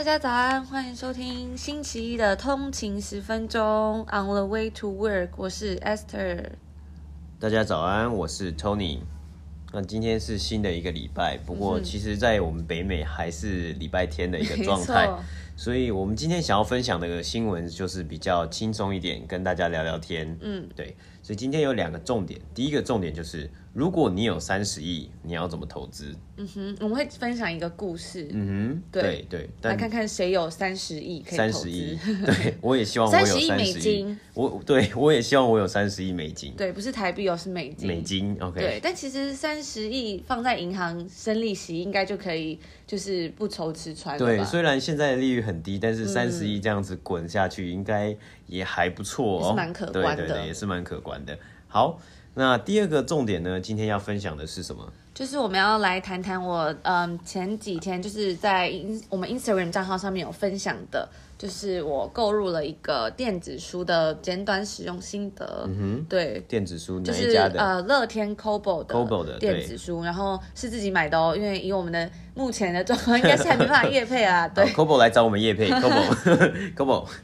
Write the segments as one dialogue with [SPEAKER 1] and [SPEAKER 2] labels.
[SPEAKER 1] 大家早安，欢迎收听星期一的通勤十分钟。On the way to work，我是 Esther。
[SPEAKER 2] 大家早安，我是 Tony。那今天是新的一个礼拜，不过其实，在我们北美还是礼拜天的一个状态，所以我们今天想要分享的新闻就是比较轻松一点，跟大家聊聊天。嗯，对。所以今天有两个重点，第一个重点就是。如果你有三十亿，你要怎么投资？
[SPEAKER 1] 嗯哼，我们会分享一个故事。
[SPEAKER 2] 嗯哼，对对，
[SPEAKER 1] 来看看谁有三十亿可以投资。三十亿，
[SPEAKER 2] 对，我也希望我有三十亿
[SPEAKER 1] 美金。
[SPEAKER 2] 我对我也希望我有三十亿美金。
[SPEAKER 1] 对，不是台币哦，是美金。
[SPEAKER 2] 美金，OK。
[SPEAKER 1] 对，但其实三十亿放在银行生利息，应该就可以，就是不愁吃穿。
[SPEAKER 2] 对，虽然现在的利率很低，但是三十亿这样子滚下去，应该也还不错哦，
[SPEAKER 1] 是蛮可观的，
[SPEAKER 2] 对对对，也是蛮可观的。好。那第二个重点呢？今天要分享的是什么？
[SPEAKER 1] 就是我们要来谈谈我嗯前几天就是在我们 Instagram 账号上面有分享的，就是我购入了一个电子书的简短使用心得。嗯哼，对，
[SPEAKER 2] 电子书哪一家的？
[SPEAKER 1] 就是呃乐天 Kobo 的 Kobo 的电子书，然后是自己买的哦，因为以我们的目前的状况，应该是还没办法夜配啊。对，
[SPEAKER 2] Kobo 来找我们夜配，Kobo Kobo。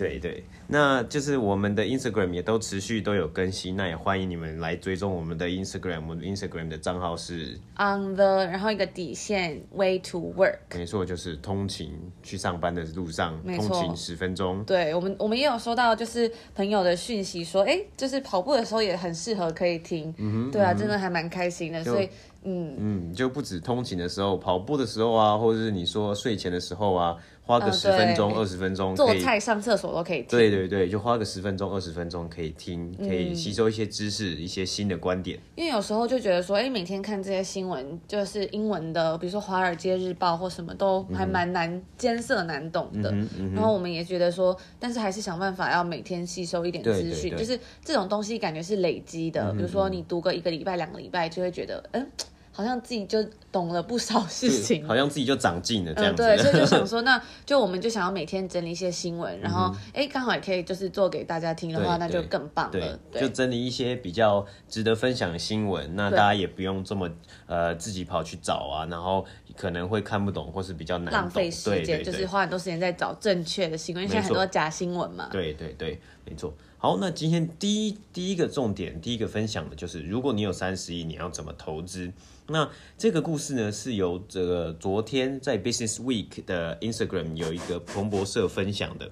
[SPEAKER 2] 对对，那就是我们的 Instagram 也都持续都有更新，那也欢迎你们来追踪我们的 Instagram，我们的 Instagram 的账号是
[SPEAKER 1] on the，然后一个底线 way to work，
[SPEAKER 2] 没错，就是通勤去上班的路上，通勤十分钟。
[SPEAKER 1] 对我们，我们也有收到就是朋友的讯息说，哎，就是跑步的时候也很适合可以听，嗯哼，对啊，嗯、真的还蛮开心的，所以嗯
[SPEAKER 2] 嗯，就不止通勤的时候，跑步的时候啊，或者是你说睡前的时候啊。花个十分钟、二十、嗯、分钟，
[SPEAKER 1] 做菜、上厕所都可以听。
[SPEAKER 2] 对对对，就花个十分钟、二十分钟可以听，可以吸收一些知识、嗯、一些新的观点。
[SPEAKER 1] 因为有时候就觉得说，哎，每天看这些新闻，就是英文的，比如说《华尔街日报》或什么都还蛮难艰涩难懂的。然后我们也觉得说，但是还是想办法要每天吸收一点资讯，就是这种东西感觉是累积的。嗯、比如说你读个一个礼拜、两个礼拜，就会觉得，嗯。好像自己就懂了不少事情，
[SPEAKER 2] 好像自己就长进了这样子。嗯，
[SPEAKER 1] 对，所以就想说，那就我们就想要每天整理一些新闻，然后哎，刚好也可以就是做给大家听的话，那就更棒了。
[SPEAKER 2] 对，就整理一些比较值得分享的新闻，那大家也不用这么呃自己跑去找啊，然后可能会看不懂或是比较难
[SPEAKER 1] 浪费时间，就是花很多时间在找正确的新闻，因为现在很多假新闻嘛。
[SPEAKER 2] 对对对，没错。好，那今天第一第一个重点，第一个分享的就是，如果你有三十亿，你要怎么投资？那这个故事呢，是由这个昨天在 Business Week 的 Instagram 有一个彭博社分享的。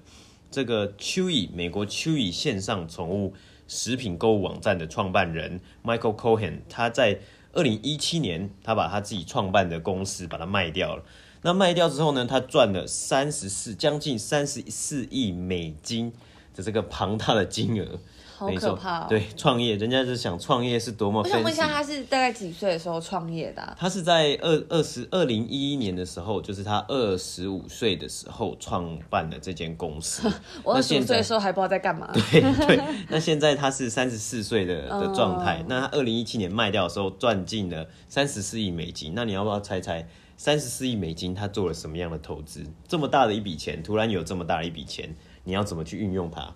[SPEAKER 2] 这个 Chewy 美国 Chewy 线上宠物食品购物网站的创办人 Michael Cohen，他在二零一七年，他把他自己创办的公司把它卖掉了。那卖掉之后呢，他赚了三十四将近三十四亿美金。这个庞大的金额，
[SPEAKER 1] 好可怕哦！
[SPEAKER 2] 对，创业，人家是想创业是多么。
[SPEAKER 1] 我想问一下，他是大概几岁的时候创业的啊？
[SPEAKER 2] 他是在二二十二零一一年的时候，就是他二十五岁的时候创办的这间公司。
[SPEAKER 1] 我二十五岁的时候还不知道在干嘛。
[SPEAKER 2] 对对，那现在他是三十四岁的的状态。那他二零一七年卖掉的时候赚进了三十四亿美金。那你要不要猜猜，三十四亿美金他做了什么样的投资？这么大的一笔钱，突然有这么大的一笔钱。你要怎么去运用它？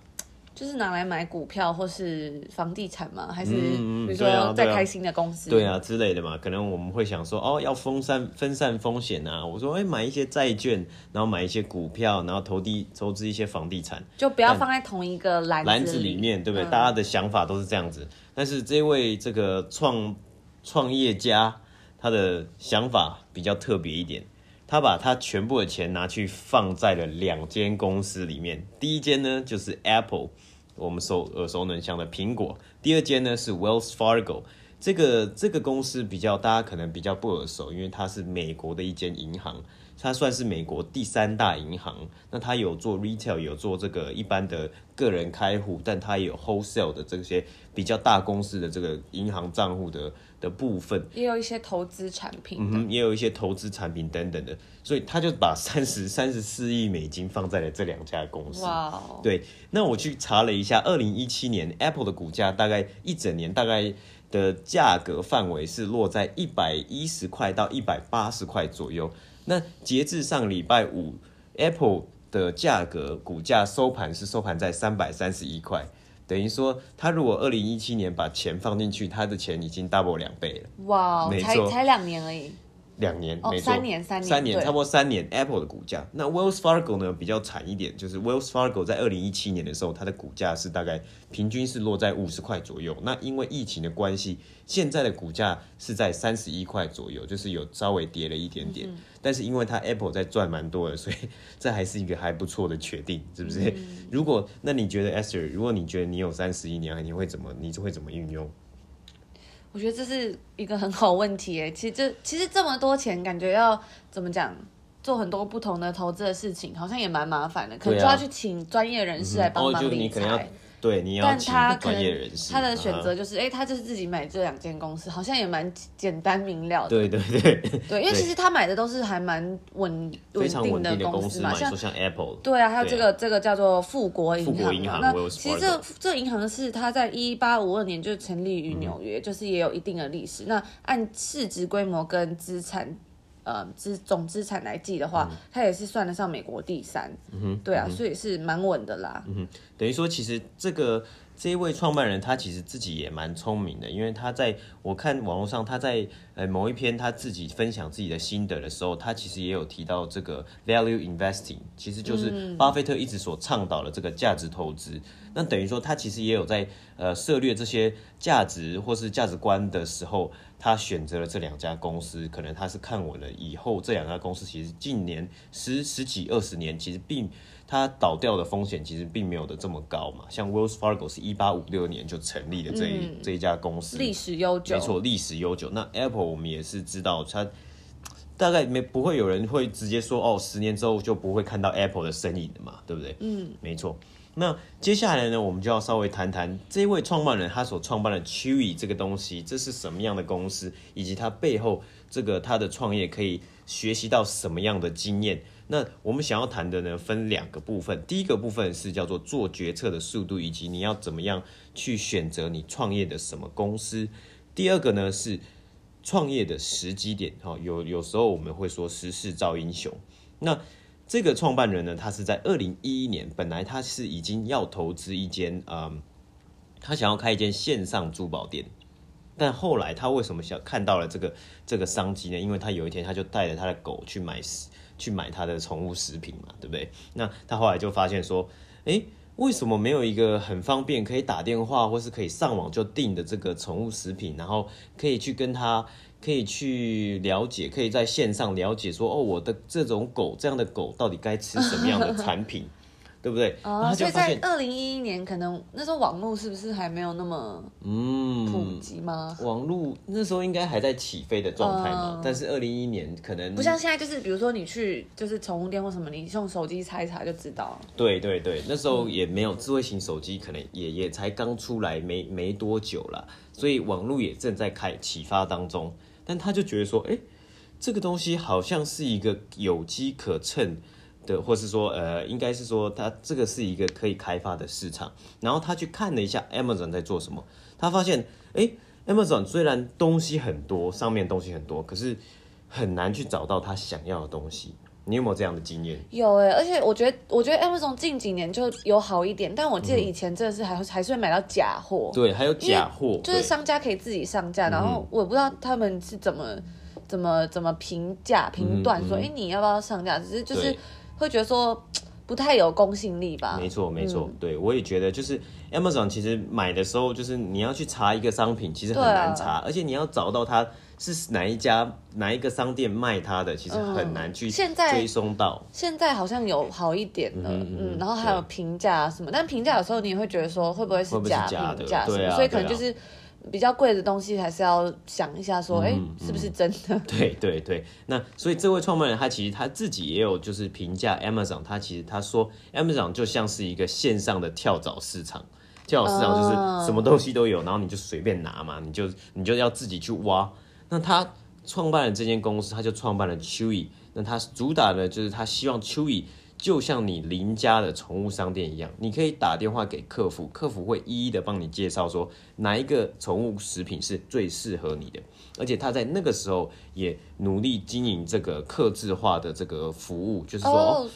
[SPEAKER 1] 就是拿来买股票或是房地产吗？还是比如说在开新的公司？
[SPEAKER 2] 对啊，对啊之类的嘛。可能我们会想说，哦，要分散分散风险啊。我说，哎，买一些债券，然后买一些股票，然后投地投资一些房地产，
[SPEAKER 1] 就不要放在同一个篮
[SPEAKER 2] 篮子里面，对不对？嗯、大家的想法都是这样子。但是这位这个创创业家，他的想法比较特别一点。他把他全部的钱拿去放在了两间公司里面，第一间呢就是 Apple，我们熟耳熟能详的苹果；第二间呢是 Wells Fargo，这个这个公司比较大家可能比较不耳熟，因为它是美国的一间银行。它算是美国第三大银行，那它有做 retail，有做这个一般的个人开户，但它也有 wholesale 的这些比较大公司的这个银行账户的的部分，
[SPEAKER 1] 也有一些投资产品，
[SPEAKER 2] 嗯，也有一些投资产品等等的，所以他就把三十三十四亿美金放在了这两家公司。哇 Wow，对，那我去查了一下，二零一七年 Apple 的股价大概一整年大概的价格范围是落在一百一十块到一百八十块左右。那截至上礼拜五，Apple 的价格股价收盘是收盘在三百三十一块，等于说他如果二零一七年把钱放进去，他的钱已经 double 两倍了。
[SPEAKER 1] 哇 Wow, 才才两年而已。
[SPEAKER 2] 两年，
[SPEAKER 1] 哦、
[SPEAKER 2] 没错，
[SPEAKER 1] 三年，三年，
[SPEAKER 2] 三年，差不多三年。Apple 的股价，那 Wells Fargo 呢比较惨一点，就是 Wells Fargo 在二零一七年的时候，它的股价是大概平均是落在五十块左右。那因为疫情的关系，现在的股价是在三十一块左右，就是有稍微跌了一点点。嗯、但是因为它 Apple 在赚蛮多的，所以这还是一个还不错的决定，是不是？嗯、如果那你觉得 Esther，如果你觉得你有三十一年，你会怎么？你会怎么运用？
[SPEAKER 1] 我觉得这是一个很好问题诶，其实这其实这么多钱，感觉要怎么讲，做很多不同的投资的事情，好像也蛮麻烦的，可能就要去请专业人士来帮忙理财。
[SPEAKER 2] 对，你要请专业人士。
[SPEAKER 1] 他的选择就是，哎、嗯，他就是自己买这两间公司，好像也蛮简单明了的。
[SPEAKER 2] 对对对。
[SPEAKER 1] 对，因为其实他买的都是还蛮稳稳定的公司嘛，
[SPEAKER 2] 像像 Apple。
[SPEAKER 1] 对啊，还有这个、啊、这个叫做富国银行。
[SPEAKER 2] 富国银行。
[SPEAKER 1] 那其实这这银行是它在一八五二年就成立于纽约，嗯、就是也有一定的历史。那按市值规模跟资产。呃，资总资产来计的话，嗯、它也是算得上美国第三。嗯哼，对啊，嗯、所以是蛮稳的啦。
[SPEAKER 2] 嗯哼，等于说，其实这个这一位创办人他其实自己也蛮聪明的，因为他在我看网络上，他在呃某一篇他自己分享自己的心得的时候，他其实也有提到这个 value investing，其实就是巴菲特一直所倡导的这个价值投资。嗯、那等于说，他其实也有在呃涉猎这些价值或是价值观的时候。他选择了这两家公司，可能他是看稳了以后这两家公司，其实近年十十几二十年，其实并它倒掉的风险其实并没有的这么高嘛。像 Wells Fargo 是一八五六年就成立的这一、嗯、这一家公司，
[SPEAKER 1] 历史悠久，
[SPEAKER 2] 没错，历史悠久。那 Apple 我们也是知道，它大概没不会有人会直接说哦，十年之后就不会看到 Apple 的身影的嘛，对不对？嗯，没错。那接下来呢，我们就要稍微谈谈这位创办人他所创办的 Chewy 这个东西，这是什么样的公司，以及他背后这个他的创业可以学习到什么样的经验。那我们想要谈的呢，分两个部分，第一个部分是叫做做决策的速度，以及你要怎么样去选择你创业的什么公司。第二个呢是创业的时机点，哈，有有时候我们会说时势造英雄。那这个创办人呢，他是在二零一一年，本来他是已经要投资一间，嗯，他想要开一间线上珠宝店，但后来他为什么想看到了这个这个商机呢？因为他有一天他就带着他的狗去买去买他的宠物食品嘛，对不对？那他后来就发现说，诶，为什么没有一个很方便可以打电话或是可以上网就订的这个宠物食品，然后可以去跟他。可以去了解，可以在线上了解说，哦，我的这种狗，这样的狗到底该吃什么样的产品，对不对？
[SPEAKER 1] 哦，所以在二零一一年，可能那时候网络是不是还没有那么嗯普及吗？
[SPEAKER 2] 嗯、网络那时候应该还在起飞的状态嘛，嗯、但是二零一一年可能
[SPEAKER 1] 不像现在，就是比如说你去就是宠物店或什么，你用手机查一查就知道。
[SPEAKER 2] 对对对，那时候也没有智慧型手机，可能也也才刚出来没没多久了，所以网络也正在开启发当中。但他就觉得说，哎、这个东西好像是一个有机可乘的，或是说，呃，应该是说，他这个是一个可以开发的市场。然后他去看了一下 Amazon 在做什么，他发现，哎、欸，Amazon 虽然东西很多，上面东西很多，可是很难去找到他想要的东西。你有没有这样的经验？
[SPEAKER 1] 有哎、欸，而且我觉得，我觉得 Amazon 近几年就有好一点，但我记得以前真的是还、嗯、还是会买到假货。
[SPEAKER 2] 对，还有假货，
[SPEAKER 1] 就是商家可以自己上架，然后我不知道他们是怎么怎么怎么评价评断说，哎、嗯嗯欸，你要不要上架？只是就是会觉得说不太有公信力吧。
[SPEAKER 2] 没错，没错，嗯、对我也觉得，就是 Amazon 其实买的时候，就是你要去查一个商品，其实很难查，啊、而且你要找到它。是哪一家哪一个商店卖它的，其实很难去追踪到。
[SPEAKER 1] 嗯、现在，现在好像有好一点了，嗯，嗯，然后还有评价什么，但评价有时候你也会觉得说会不会是假评价什么，啊、所以可能就是比较贵的东西还是要想一下说，哎、嗯欸，是不是真的？
[SPEAKER 2] 对对对，那所以这位创办人他其实他自己也有就是评价 Amazon，他其实他说 Amazon 就像是一个线上的跳蚤市场，跳蚤市场就是什么东西都有，然后你就随便拿嘛，你就你就要自己去挖。那他创办了这间公司，他就创办了 Chewy。那他主打的就是他希望 Chewy 就像你邻家的宠物商店一样，你可以打电话给客服，客服会一一的帮你介绍说哪一个宠物食品是最适合你的。而且他在那个时候也努力经营这个客制化的这个服务，就是说。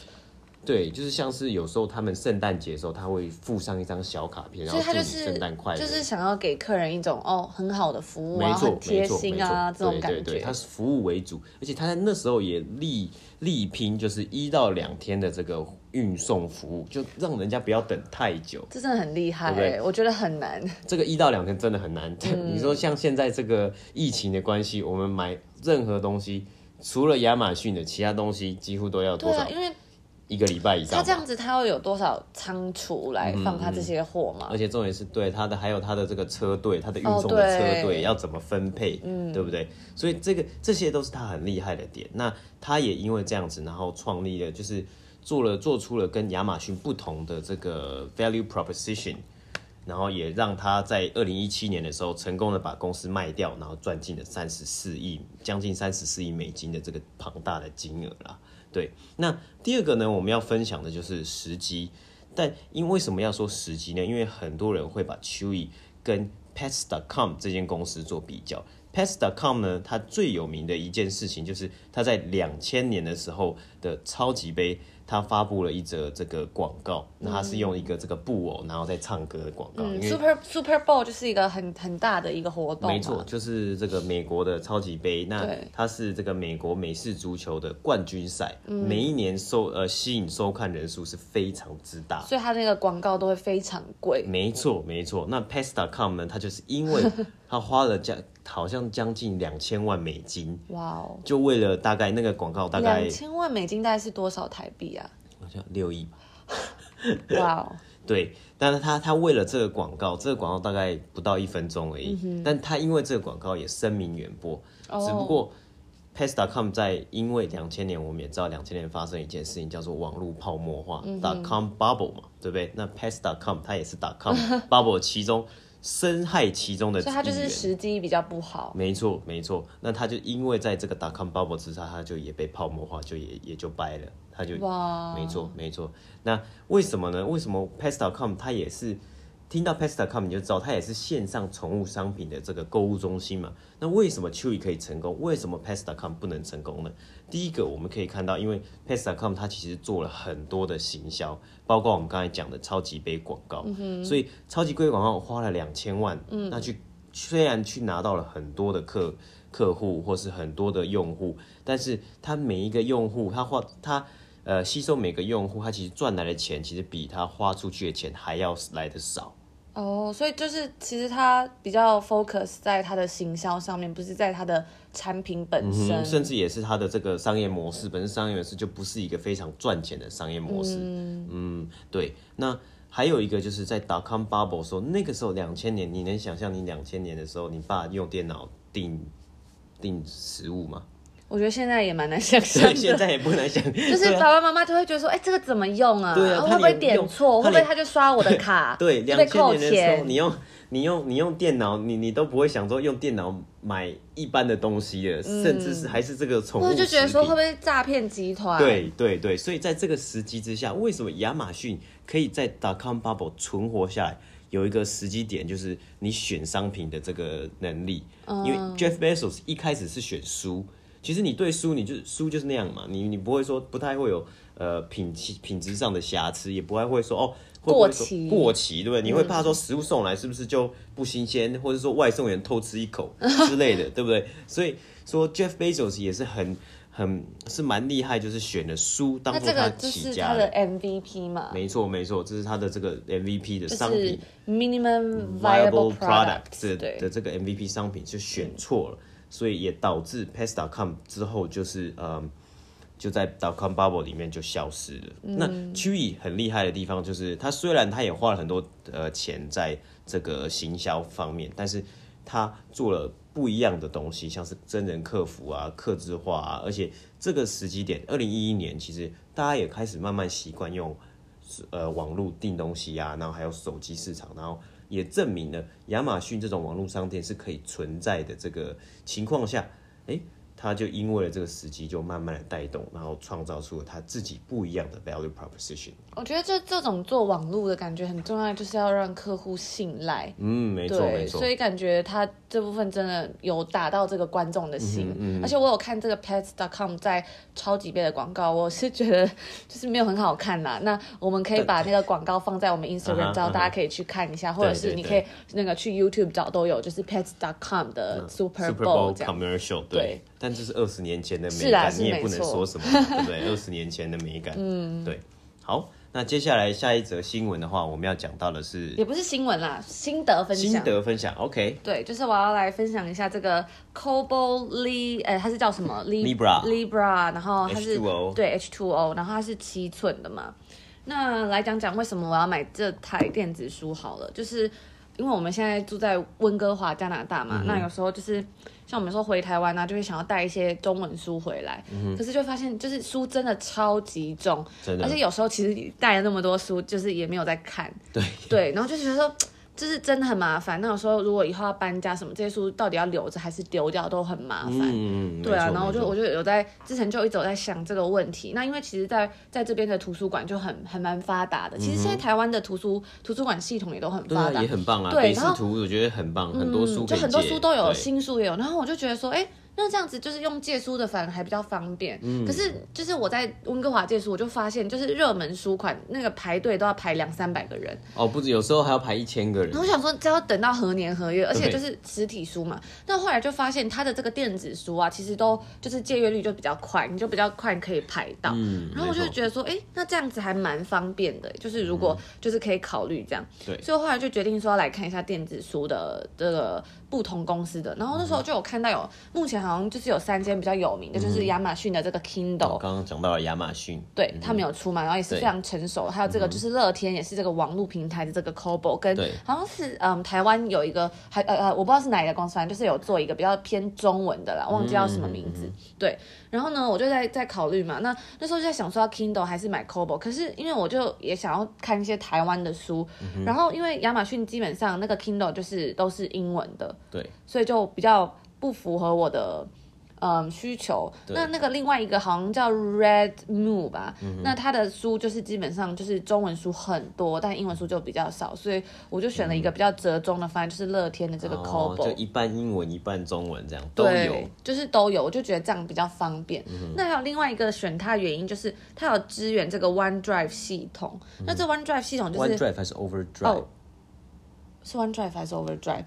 [SPEAKER 2] 对，就是像是有时候他们圣诞节的时候，他会附上一张小卡片，然后祝你圣诞快乐，
[SPEAKER 1] 就是想要给客人一种哦很好的服务啊，很贴心啊这种感觉。
[SPEAKER 2] 对对对，他是服务为主，而且他在那时候也力力拼，就是一到两天的这个运送服务，就让人家不要等太久。
[SPEAKER 1] 这真的很厉害，对对，我觉得很难。
[SPEAKER 2] 这个一到两天真的很难。嗯、你说像现在这个疫情的关系，我们买任何东西，除了亚马逊的其他东西，几乎都要多少？
[SPEAKER 1] 对啊，因为
[SPEAKER 2] 一个礼拜以上，
[SPEAKER 1] 他这样子，他要有多少仓储来放他这些货嘛、嗯嗯？
[SPEAKER 2] 而且重点是对他的，还有他的这个车队，他的运送的车队要怎么分配，
[SPEAKER 1] 嗯，
[SPEAKER 2] 对不对？所以这个这些都是他很厉害的点。那他也因为这样子，然后创立了，就是做了做出了跟亚马逊不同的这个 value proposition，然后也让他在二零一七年的时候成功的把公司卖掉，然后赚进了三十四亿，将近三十四亿美金的这个庞大的金额啦。对，那第二个呢，我们要分享的就是时机。但因为什么要说时机呢？因为很多人会把 Chewy 跟 Pets.com 这间公司做比较。Pets.com 呢，它最有名的一件事情就是它在两千年的时候的超级杯。它发布了一则这个广告，那它是用一个这个布偶，然后在唱歌的广告。
[SPEAKER 1] 嗯，Super Super Bowl 就是一个很很大的一个活动。
[SPEAKER 2] 没错，就是这个美国的超级杯。那它是这个美国美式足球的冠军赛，每一年收呃吸引收看人数是非常之大，
[SPEAKER 1] 所以它那个广告都会非常贵。
[SPEAKER 2] 没错，没错。那 Pets.com 呢，它就是因为它花了将好像将近两千万美金，
[SPEAKER 1] 哇哦，
[SPEAKER 2] 就为了大概那个广告大概
[SPEAKER 1] 两千万美金大概是多少台币啊？
[SPEAKER 2] 好像六亿吧，
[SPEAKER 1] 哇哦！
[SPEAKER 2] 对，但是他他为了这个广告，这个广告大概不到一分钟而已，嗯，但他因为这个广告也声名远播。哦，只不过 Pets.com 在因为两千年，我们也知道两千年发生一件事情，叫做网络泡沫化，嗯，.com bubble 嘛，对不对？那 Pets.com 它也是 dot com bubble 其中。深害其中的，
[SPEAKER 1] 所以它就是时机比较不好。
[SPEAKER 2] 没错，没错。那他就因为在这个 dot-com bubble 之下，他就也被泡沫化，就也也就掰了。他就哇，没错，没错。那为什么呢？为什么 Pets.com 它也是？听到 Pets.com 你就知道，它也是线上宠物商品的这个购物中心嘛。那为什么 Chewy 可以成功？为什么 Pets.com 不能成功呢？第一个，我们可以看到，因为 Pets.com 它其实做了很多的行销，包括我们刚才讲的超级杯广告。嗯，所以超级杯广告花了两千万，嗯，那去虽然去拿到了很多的客客户或是很多的用户，但是他每一个用户，他花他。呃，吸收每个用户，他其实赚来的钱，其实比他花出去的钱还要来的少。
[SPEAKER 1] 哦，所以就是其实他比较 focus 在他的行销上面，不是在他的产品本身，
[SPEAKER 2] 嗯、甚至也是他的这个商业模式本身，商业模式就不是一个非常赚钱的商业模式。嗯，嗯对。那还有一个就是在 dot-com bubble 时候，那个时候两千年，你能想象你两千年的时候，你爸用电脑订订食物吗？
[SPEAKER 1] 我觉得现在也蛮难想象的，
[SPEAKER 2] 现在也不难想，
[SPEAKER 1] 就是爸爸妈妈就会觉得说，哎、欸，这个怎么用啊？对啊，会不会点错？会不会他就刷我的卡？
[SPEAKER 2] 对，两千年的时候，你用你用你用电脑，你你都不会想说用电脑买一般的东西了、嗯，甚至是还是这个宠物，我就觉得说会不会诈骗集团？对对对，所以在这个时机之下，为什么亚马逊可以在 dot-com bubble 存活下来？有一个时机点，就是你选商品的这个能力，嗯、因为 Jeff Bezos 一开始是选书。其实你对书，你就书就是那样嘛，你你不会说不太会有呃品品质上的瑕疵，也不太会说哦会不会说过期过期，对不对？你会怕说食物送来是不是就不新鲜，或者说外送员偷吃一口 之类的，对不对？所以说 Jeff Bezos 也是很很是蛮厉害，就是选了书当做他起家的，
[SPEAKER 1] 的 MVP 嘛。
[SPEAKER 2] 没错没错，这是他的这个 MVP 的商品，
[SPEAKER 1] 就是 Minimum Viable Product
[SPEAKER 2] 的的这个 MVP 商品就选错了。所以也导致 Pets.com 之后就是呃，就在 dot-com bubble 里面就消失了。嗯、那 Chewy 很厉害的地方就是，他虽然他也花了很多呃钱在这个行销方面，但是他做了不一样的东西，像是真人客服啊、客制化啊，而且这个时机点，二零一一年，其实大家也开始慢慢习惯用呃网络订东西啊，然后还有手机市场，然后。也证明了亚马逊这种网络商店是可以存在的。这个情况下，诶，他就因为了这个时机，就慢慢的带动，然后创造出了他自己不一样的 value proposition。
[SPEAKER 1] 我觉得这这种做网络的感觉很重要，就是要让客户信赖。
[SPEAKER 2] 嗯，没错没错。
[SPEAKER 1] 所以感觉他这部分真的有打到这个观众的心，
[SPEAKER 2] 嗯嗯、
[SPEAKER 1] 而且我有看这个 Pets.com 在超级杯的广告，我是觉得就是没有很好看啦。那我们可以把那个广告放在我们 Instagram，之后大家可以去看一下，或者是你可以那个去 YouTube 找都有，就是 Pets.com 的 Super Bowl
[SPEAKER 2] commercial。对，但这是二十年前的美感，你也不能说什么，对不对？二十年前的美感，嗯，对，好。那接下来下一则新闻的话，我们要讲到的是，
[SPEAKER 1] 也不是新闻啦，心得分享。
[SPEAKER 2] 心得分享，OK。
[SPEAKER 1] 对，就是我要来分享一下这个 Kobo Li，哎、欸，它是叫什么
[SPEAKER 2] ？Libra。
[SPEAKER 1] Libra，然后它是
[SPEAKER 2] H2O，
[SPEAKER 1] 对 H2O，然后它是七寸的嘛。那来讲讲为什么我要买这台电子书好了，就是因为我们现在住在温哥华加拿大嘛，嗯、那有时候就是。像我们说回台湾呢、啊，就会想要带一些中文书回来，嗯、可是就发现就是书真的超级重，而且有时候其实带了那么多书，就是也没有在看，
[SPEAKER 2] 对
[SPEAKER 1] 对，然后就觉得说。就是真的很麻烦。那有时候如果以后要搬家什么，这些书到底要留着还是丢掉都很麻烦。嗯，对啊。然后我就我就有在之前就一直有在想这个问题。那因为其实在在这边的图书馆就很很蛮发达的。其实现在台湾的图书图书馆系统也都很发达，
[SPEAKER 2] 也很棒啊。
[SPEAKER 1] 对，
[SPEAKER 2] 然后图我觉得很棒，很多书
[SPEAKER 1] 就很多书都有，新书也有。然后我就觉得说，哎。那这样子就是用借书的，反而还比较方便。嗯，可是就是我在温哥华借书，我就发现就是热门书款那个排队都要排两三百个人。
[SPEAKER 2] 哦，不止，有时候还要排一千个人。
[SPEAKER 1] 然后我想说，这要等到何年何月？而且就是实体书嘛。那后来就发现，它的这个电子书啊，其实都就是借阅率就比较快，你就比较快可以排到。嗯。然后我就觉得说，哎，那这样子还蛮方便的。就是如果就是可以考虑这样。对。所以后来就决定说要来看一下电子书的这个。不同公司的，然后那时候就有看到有，目前好像就是有三间比较有名的，就是亚马逊的这个 Kindle。
[SPEAKER 2] 刚刚讲到了亚马逊，
[SPEAKER 1] 对，他们有出嘛，然后也是非常成熟。还有这个就是乐天，也是这个网络平台的这个 Kobo，跟好像是嗯台湾有一个还呃呃我不知道是哪一个公司，反正就是有做一个比较偏中文的啦，忘记叫什么名字。对，然后呢，我就在在考虑嘛，那那时候就在想说要 Kindle 还是买 Kobo，可是因为我就也想要看一些台湾的书，然后因为亚马逊基本上那个 Kindle 就是都是英文的。
[SPEAKER 2] 对，
[SPEAKER 1] 所以就比较不符合我的嗯需求。那那个另外一个好像叫 Readmoo 吧，嗯、那它的书就是基本上就是中文书很多，但英文书就比较少，所以我就选了一个比较折中的方案，嗯、就是乐天的这个 Kobo，、
[SPEAKER 2] 哦、就一半英文一半中文这样都有，
[SPEAKER 1] 就是都有，我就觉得这样比较方便。嗯、那还有另外一个选它的原因就是它有支援这个 OneDrive 系统，嗯、那这 OneDrive 系统就是
[SPEAKER 2] OneDrive 还是 Overdrive？、哦
[SPEAKER 1] 是 OneDrive 还是 Overdrive？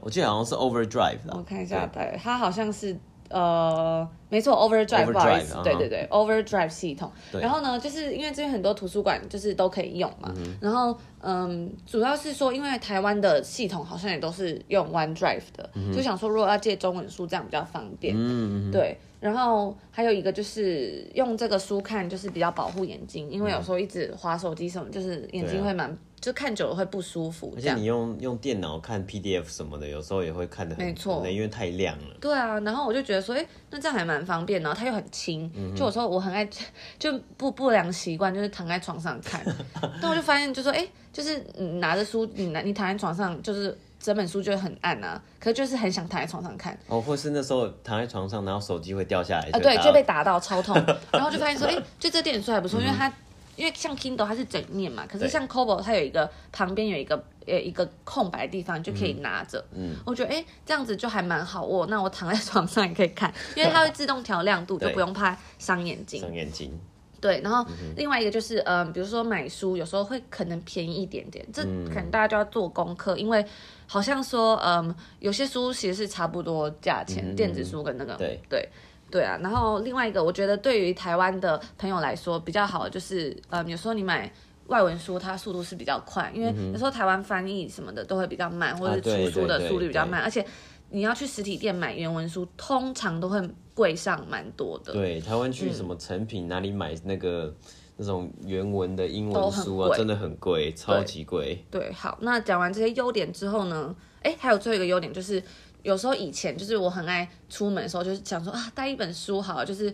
[SPEAKER 2] 我记得好像 是 Overdrive 的。
[SPEAKER 1] 我看一下，对，它好像是呃，没错，Overdrive，不好意思，对对对，Overdrive 系统。然后呢，就是因为这边很多图书馆就是都可以用嘛。然后嗯，主要是说，因为台湾的系统好像也都是用 OneDrive 的，就想说如果要借中文书，这样比较方便。嗯对。然后还有一个就是用这个书看，就是比较保护眼睛，因为有时候一直滑手机什么，就是眼睛会蛮。就看久了会不舒服，
[SPEAKER 2] 而且你用用电脑看 PDF 什么的，有时候也会看的很，没错，因为太亮了。
[SPEAKER 1] 对啊，然后我就觉得说，哎，那这样还蛮方便，然后它又很轻，嗯、就有时候我很爱，就不不良习惯就是躺在床上看，但我就发现就说，哎，就是你拿着书，你拿你躺在床上，就是整本书就会很暗啊，可是就是很想躺在床上看。
[SPEAKER 2] 哦，或是那时候躺在床上，然后手机会掉下来，
[SPEAKER 1] 啊，对，就被打到超痛，然后就发现说，哎，就这电子书还不错，嗯、因为它。因为像 Kindle 它是整面嘛，可是像 Kobo 它有一个旁边有一个呃一个空白的地方，就可以拿着。嗯，我觉得哎这样子就还蛮好握。那我躺在床上也可以看，因为它会自动调亮度，就不用怕伤眼睛。
[SPEAKER 2] 伤眼睛。
[SPEAKER 1] 对，然后另外一个就是嗯、呃，比如说买书有时候会可能便宜一点点，这可能大家就要做功课，因为好像说嗯、呃、有些书其实是差不多价钱，电子书跟那个对对。对啊，然后另外一个，我觉得对于台湾的朋友来说比较好的就是，嗯，有时候你买外文书，它速度是比较快，因为有时候台湾翻译什么的都会比较慢，或者是出书的速率比较慢，而且你要去实体店买原文书，通常都会贵上蛮多的。
[SPEAKER 2] 对，台湾去什么成品哪里买那个那种原文的英文书啊，真的很贵，超级贵。
[SPEAKER 1] 对，好，那讲完这些优点之后呢，哎，还有最后一个优点就是。有时候以前就是我很爱出门的时候，就是想说啊，带一本书好了，就是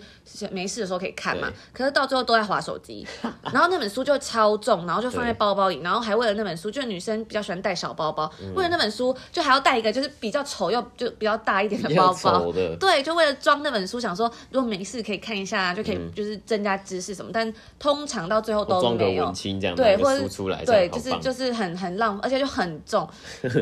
[SPEAKER 1] 没事的时候可以看嘛。可是到最后都在划手机，然后那本书就超重，然后就放在包包里，然后还为了那本书，就是女生比较喜欢带小包包，嗯、为了那本书就还要带一个就是比较丑又就比较大一点的包包。对，就为了装那本书，想说如果没事可以看一下，就可以就是增加知识什么。嗯、但通常到最后都没有。对，或者是对，就是就是很很浪，而且就很重。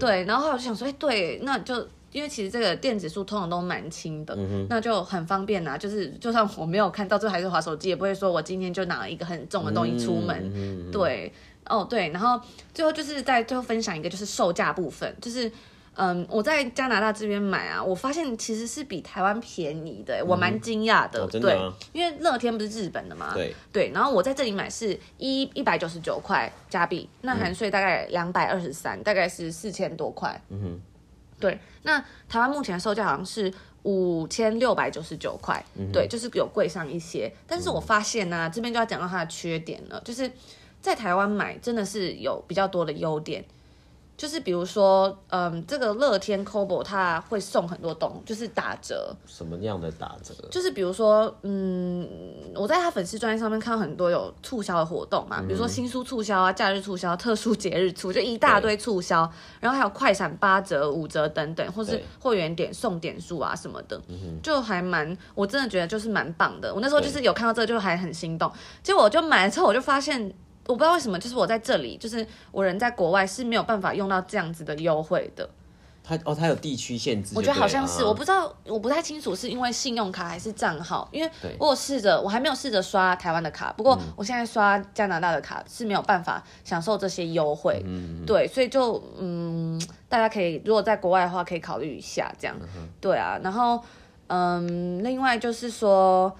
[SPEAKER 1] 对，然后后来我就想说，哎、欸，对，那就。因为其实这个电子书通常都蛮轻的，嗯、那就很方便呐、啊。就是就算我没有看到，最后还是滑手机，也不会说我今天就拿了一个很重的东西出门。嗯、对，哦对，然后最后就是在最后分享一个就是售价部分，就是嗯我在加拿大这边买啊，我发现其实是比台湾便宜的，我蛮惊讶的。对，因为乐天不是日本的嘛，对对，然后我在这里买是一一百九十九块加币，那含税大概两百二十三，大概是四千多块。嗯哼。对，那台湾目前的售价好像是五千六百九十九块，对，就是有贵上一些。但是我发现呢、这边就要讲到它的缺点了，就是在台湾买真的是有比较多的优点。就是比如说，嗯，这个乐天 Kobo 它会送很多东，就是打折。
[SPEAKER 2] 什么样的打折？
[SPEAKER 1] 就是比如说，嗯，我在他粉丝专页上面看到很多有促销的活动嘛，嗯、比如说新书促销啊、假日促销、特殊节日促，就一大堆促销。然后还有快闪八折、五折等等，或是会员点送点数啊什么的，对就还蛮，我真的觉得就是蛮棒的。我那时候就是有看到这个，就还很心动。对结果我就买了之后，我就发现。我不知道为什么，就是我在这里，就是我人在国外是没有办法用到这样子的优惠的。
[SPEAKER 2] 它哦，它有地区限制。
[SPEAKER 1] 我觉得好像是，啊、我不知道，我不太清楚是因为信用卡还是账号，因为我有试着，我还没有试着刷台湾的卡，不过我现在刷加拿大的卡是没有办法享受这些优惠。嗯，对，所以就嗯，大家可以如果在国外的话，可以考虑一下这样。嗯、对啊，然后嗯，另外就是说。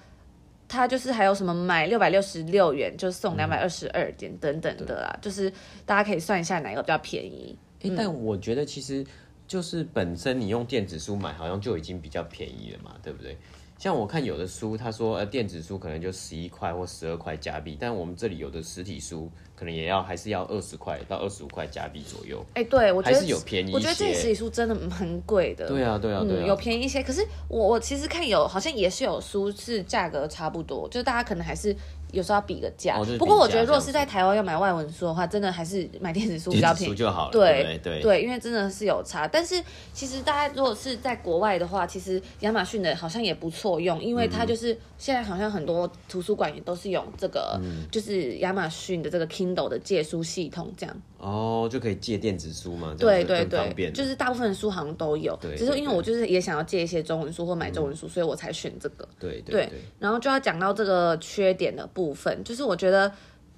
[SPEAKER 1] 它就是还有什么买六百六十六元就送两百二十二点等等的啦，嗯、就是大家可以算一下哪个比较便宜。
[SPEAKER 2] 但我觉得其实就是本身你用电子书买好像就已经比较便宜了嘛，对不对？像我看有的书，他说呃电子书可能就十一块或十二块加币，但我们这里有的实体书可能也要还是要二十块到二十五块加币左右。
[SPEAKER 1] 哎、欸，对，我觉得
[SPEAKER 2] 还是有便宜一些。
[SPEAKER 1] 我觉得这实体书真的蛮贵的。
[SPEAKER 2] 对啊，对啊，对啊、
[SPEAKER 1] 嗯，有便宜一些。可是我我其实看有好像也是有书是价格差不多，就是大家可能还是。有时候要比个价，哦、不过我觉得如果是在台湾要买外文书的话，真的还是买电子书比较便宜
[SPEAKER 2] 就好了。
[SPEAKER 1] 对
[SPEAKER 2] 对对，
[SPEAKER 1] 对，因为真的是有差。但是其实大家如果是在国外的话，其实亚马逊的好像也不错用，因为它就是现在好像很多图书馆也都是用这个，嗯、就是亚马逊的这个 Kindle 的借书系统这样。
[SPEAKER 2] 哦，就可以借电子书嘛？
[SPEAKER 1] 对对对，就是大部分的书好像都有。对，只是因为我就是也想要借一些中文书或买中文书，嗯、所以我才选这个。
[SPEAKER 2] 对对对，对。
[SPEAKER 1] 然后就要讲到这个缺点的部分，就是我觉得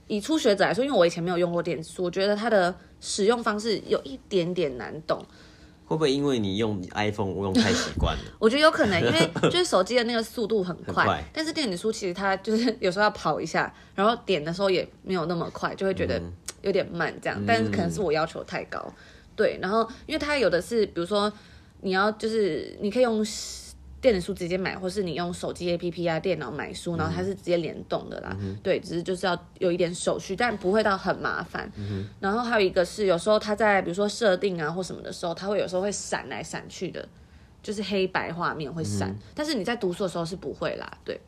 [SPEAKER 1] 以初学者来说，因为我以前没有用过电子书，我觉得它的使用方式有一点点难懂。
[SPEAKER 2] 会不会因为你用 iPhone 用太习惯了？
[SPEAKER 1] 我觉得有可能，因为就是手机的那个速度很快，很快，但是电子书其实它就是有时候要跑一下，然后点的时候也没有那么快，就会觉得有点慢这样。嗯、但是可能是我要求太高，对。然后因为它有的是，比如说你要就是你可以用。电子书直接买，或是你用手机 APP 啊、电脑买书，然后它是直接联动的啦。嗯、对，只是就是要有一点手续，但不会到很麻烦。嗯、然后还有一个是，有时候它在比如说设定啊或什么的时候，它会有时候会闪来闪去的，就是黑白画面会闪。嗯、但是你在读书的时候是不会啦。对。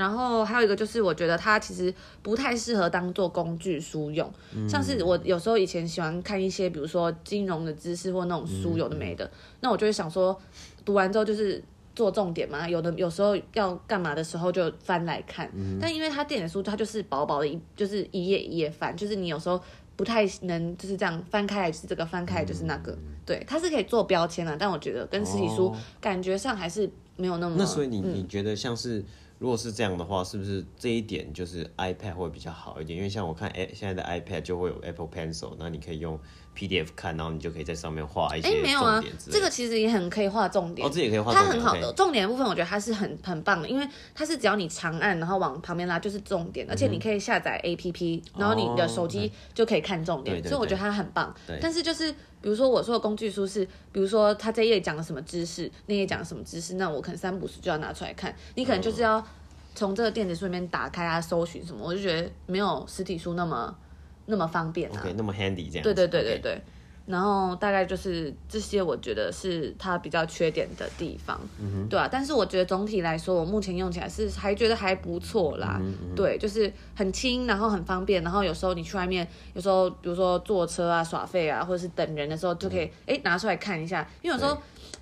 [SPEAKER 1] 然后还有一个就是，我觉得它其实不太适合当做工具书用。嗯、像是我有时候以前喜欢看一些，比如说金融的知识或那种书，有的没的，嗯、那我就会想说，读完之后就是。做重点嘛，有的有时候要干嘛的时候就翻来看，嗯、但因为它电子书它就是薄薄的一，就是一页一页翻，就是你有时候不太能就是这样翻开来是这个，翻开来就是那个，嗯、对，它是可以做标签啊，但我觉得跟实体书感觉上还是没有那么。那
[SPEAKER 2] 所以你你觉得像是？如果是这样的话，是不是这一点就是 iPad 会比较好一点？因为像我看，哎，现在的 iPad 就会有 Apple Pencil，那你可以用 PDF 看，然后你就可以在上面画一些重点。哎，没有啊，
[SPEAKER 1] 这个其实也很可以画重点。
[SPEAKER 2] 哦，这也可以画。
[SPEAKER 1] 它很好的重点的部分，我觉得它是很很棒的，因为它是只要你长按，然后往旁边拉就是重点，而且你可以下载 APP，然后你的手机就可以看重点，所以我觉得它很棒。对。但是就是比如说我说的工具书是，比如说它这页讲了什么知识，那页讲了什么知识，那我可能三不五时就要拿出来看，你可能就是要。从这个电子书里面打开啊，搜寻什么，我就觉得没有实体书那么那么方便啊。
[SPEAKER 2] 那么 handy 这样。
[SPEAKER 1] 对对对对对。Okay. 然后大概就是这些，我觉得是它比较缺点的地方，嗯，对啊。但是我觉得总体来说，我目前用起来是还觉得还不错啦，嗯嗯对，就是很轻，然后很方便，然后有时候你去外面，有时候比如说坐车啊、耍废啊，或者是等人的时候，就可以哎、嗯、拿出来看一下，因为有时候。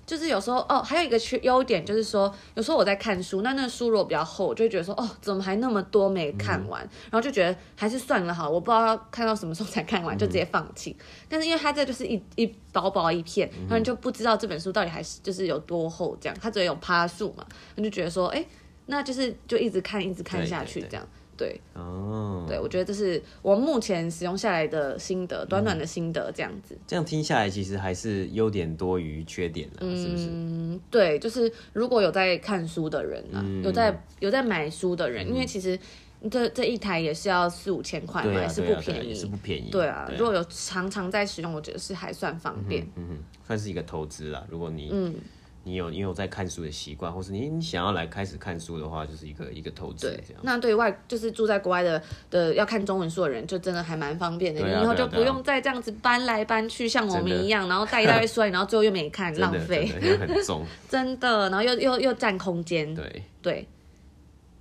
[SPEAKER 1] 就是有时候哦，还有一个缺优点就是说，有时候我在看书，那那书如果比较厚，我就会觉得说哦，怎么还那么多没看完，嗯、然后就觉得还是算了好，我不知道要看到什么时候才看完，就直接放弃。嗯、但是因为它这就是一一薄薄一片，然后你就不知道这本书到底还是就是有多厚这样，它只有趴数嘛，你就觉得说哎，那就是就一直看一直看下去这样。对对对对，哦，对，我觉得这是我目前使用下来的心得，短短的心得这样子。
[SPEAKER 2] 这样听下来，其实还是优点多于缺点的，嗯、是不是？
[SPEAKER 1] 嗯，对，就是如果有在看书的人啊，嗯、有在有在买书的人，嗯、因为其实这这一台也是要四五千块嘛，也是不便宜，
[SPEAKER 2] 也是不便宜。
[SPEAKER 1] 对啊，如果有常常在使用，我觉得是还算方便，
[SPEAKER 2] 嗯哼，算是一个投资啦。如果你嗯。你有你有在看书的习惯，或是你你想要来开始看书的话，就是一个一个投资这样。
[SPEAKER 1] 那对外就是住在国外的的要看中文书的人，就真的还蛮方便的。你以后就不用再这样子搬来搬去，像我们一样，然后带一大堆书，然后最后又没看，浪费，
[SPEAKER 2] 很重，
[SPEAKER 1] 真的，然后又又又占空间。
[SPEAKER 2] 对
[SPEAKER 1] 对。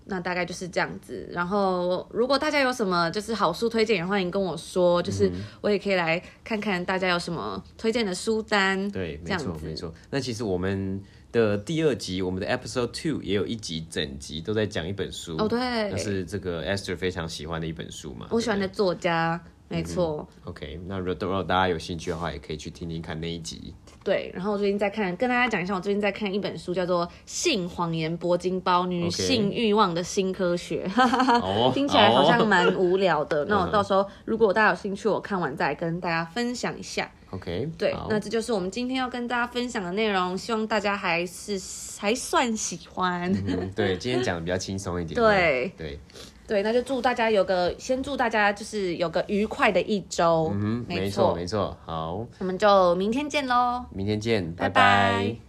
[SPEAKER 1] 那大概就是这样子，然后如果大家有什么就是好书推荐，也欢迎跟我说，就是我也可以来看看大家有什么推荐的书单。
[SPEAKER 2] 对，没错没错。那其实我们的第二集，我们的 Episode Two 也有一集整集都在讲一本书。
[SPEAKER 1] 哦，对，
[SPEAKER 2] 那是这个 Esther 非常喜欢的一本书嘛，
[SPEAKER 1] 我喜欢的作家。没错、嗯、
[SPEAKER 2] ，OK，那如果大家有兴趣的话，也可以去听听看那一集。
[SPEAKER 1] 对，然后我最近在看，跟大家讲一下，我最近在看一本书，叫做《性谎言铂金包：女性欲望的新科学》，Okay. 听起来好像蛮无聊的。Oh. 那我到时候如果大家有兴趣，我看完再跟大家分享一下。
[SPEAKER 2] OK，
[SPEAKER 1] 对，那这就是我们今天要跟大家分享的内容，希望大家还是还算喜欢。
[SPEAKER 2] 嗯、对，今天讲的比较轻松一点。
[SPEAKER 1] 对
[SPEAKER 2] 对。对
[SPEAKER 1] 对，那就祝大家有个，先祝大家就是有个愉快的一周。
[SPEAKER 2] 嗯哼，没错没错，好，
[SPEAKER 1] 我们就明天见喽。
[SPEAKER 2] 明天见，拜拜。拜拜。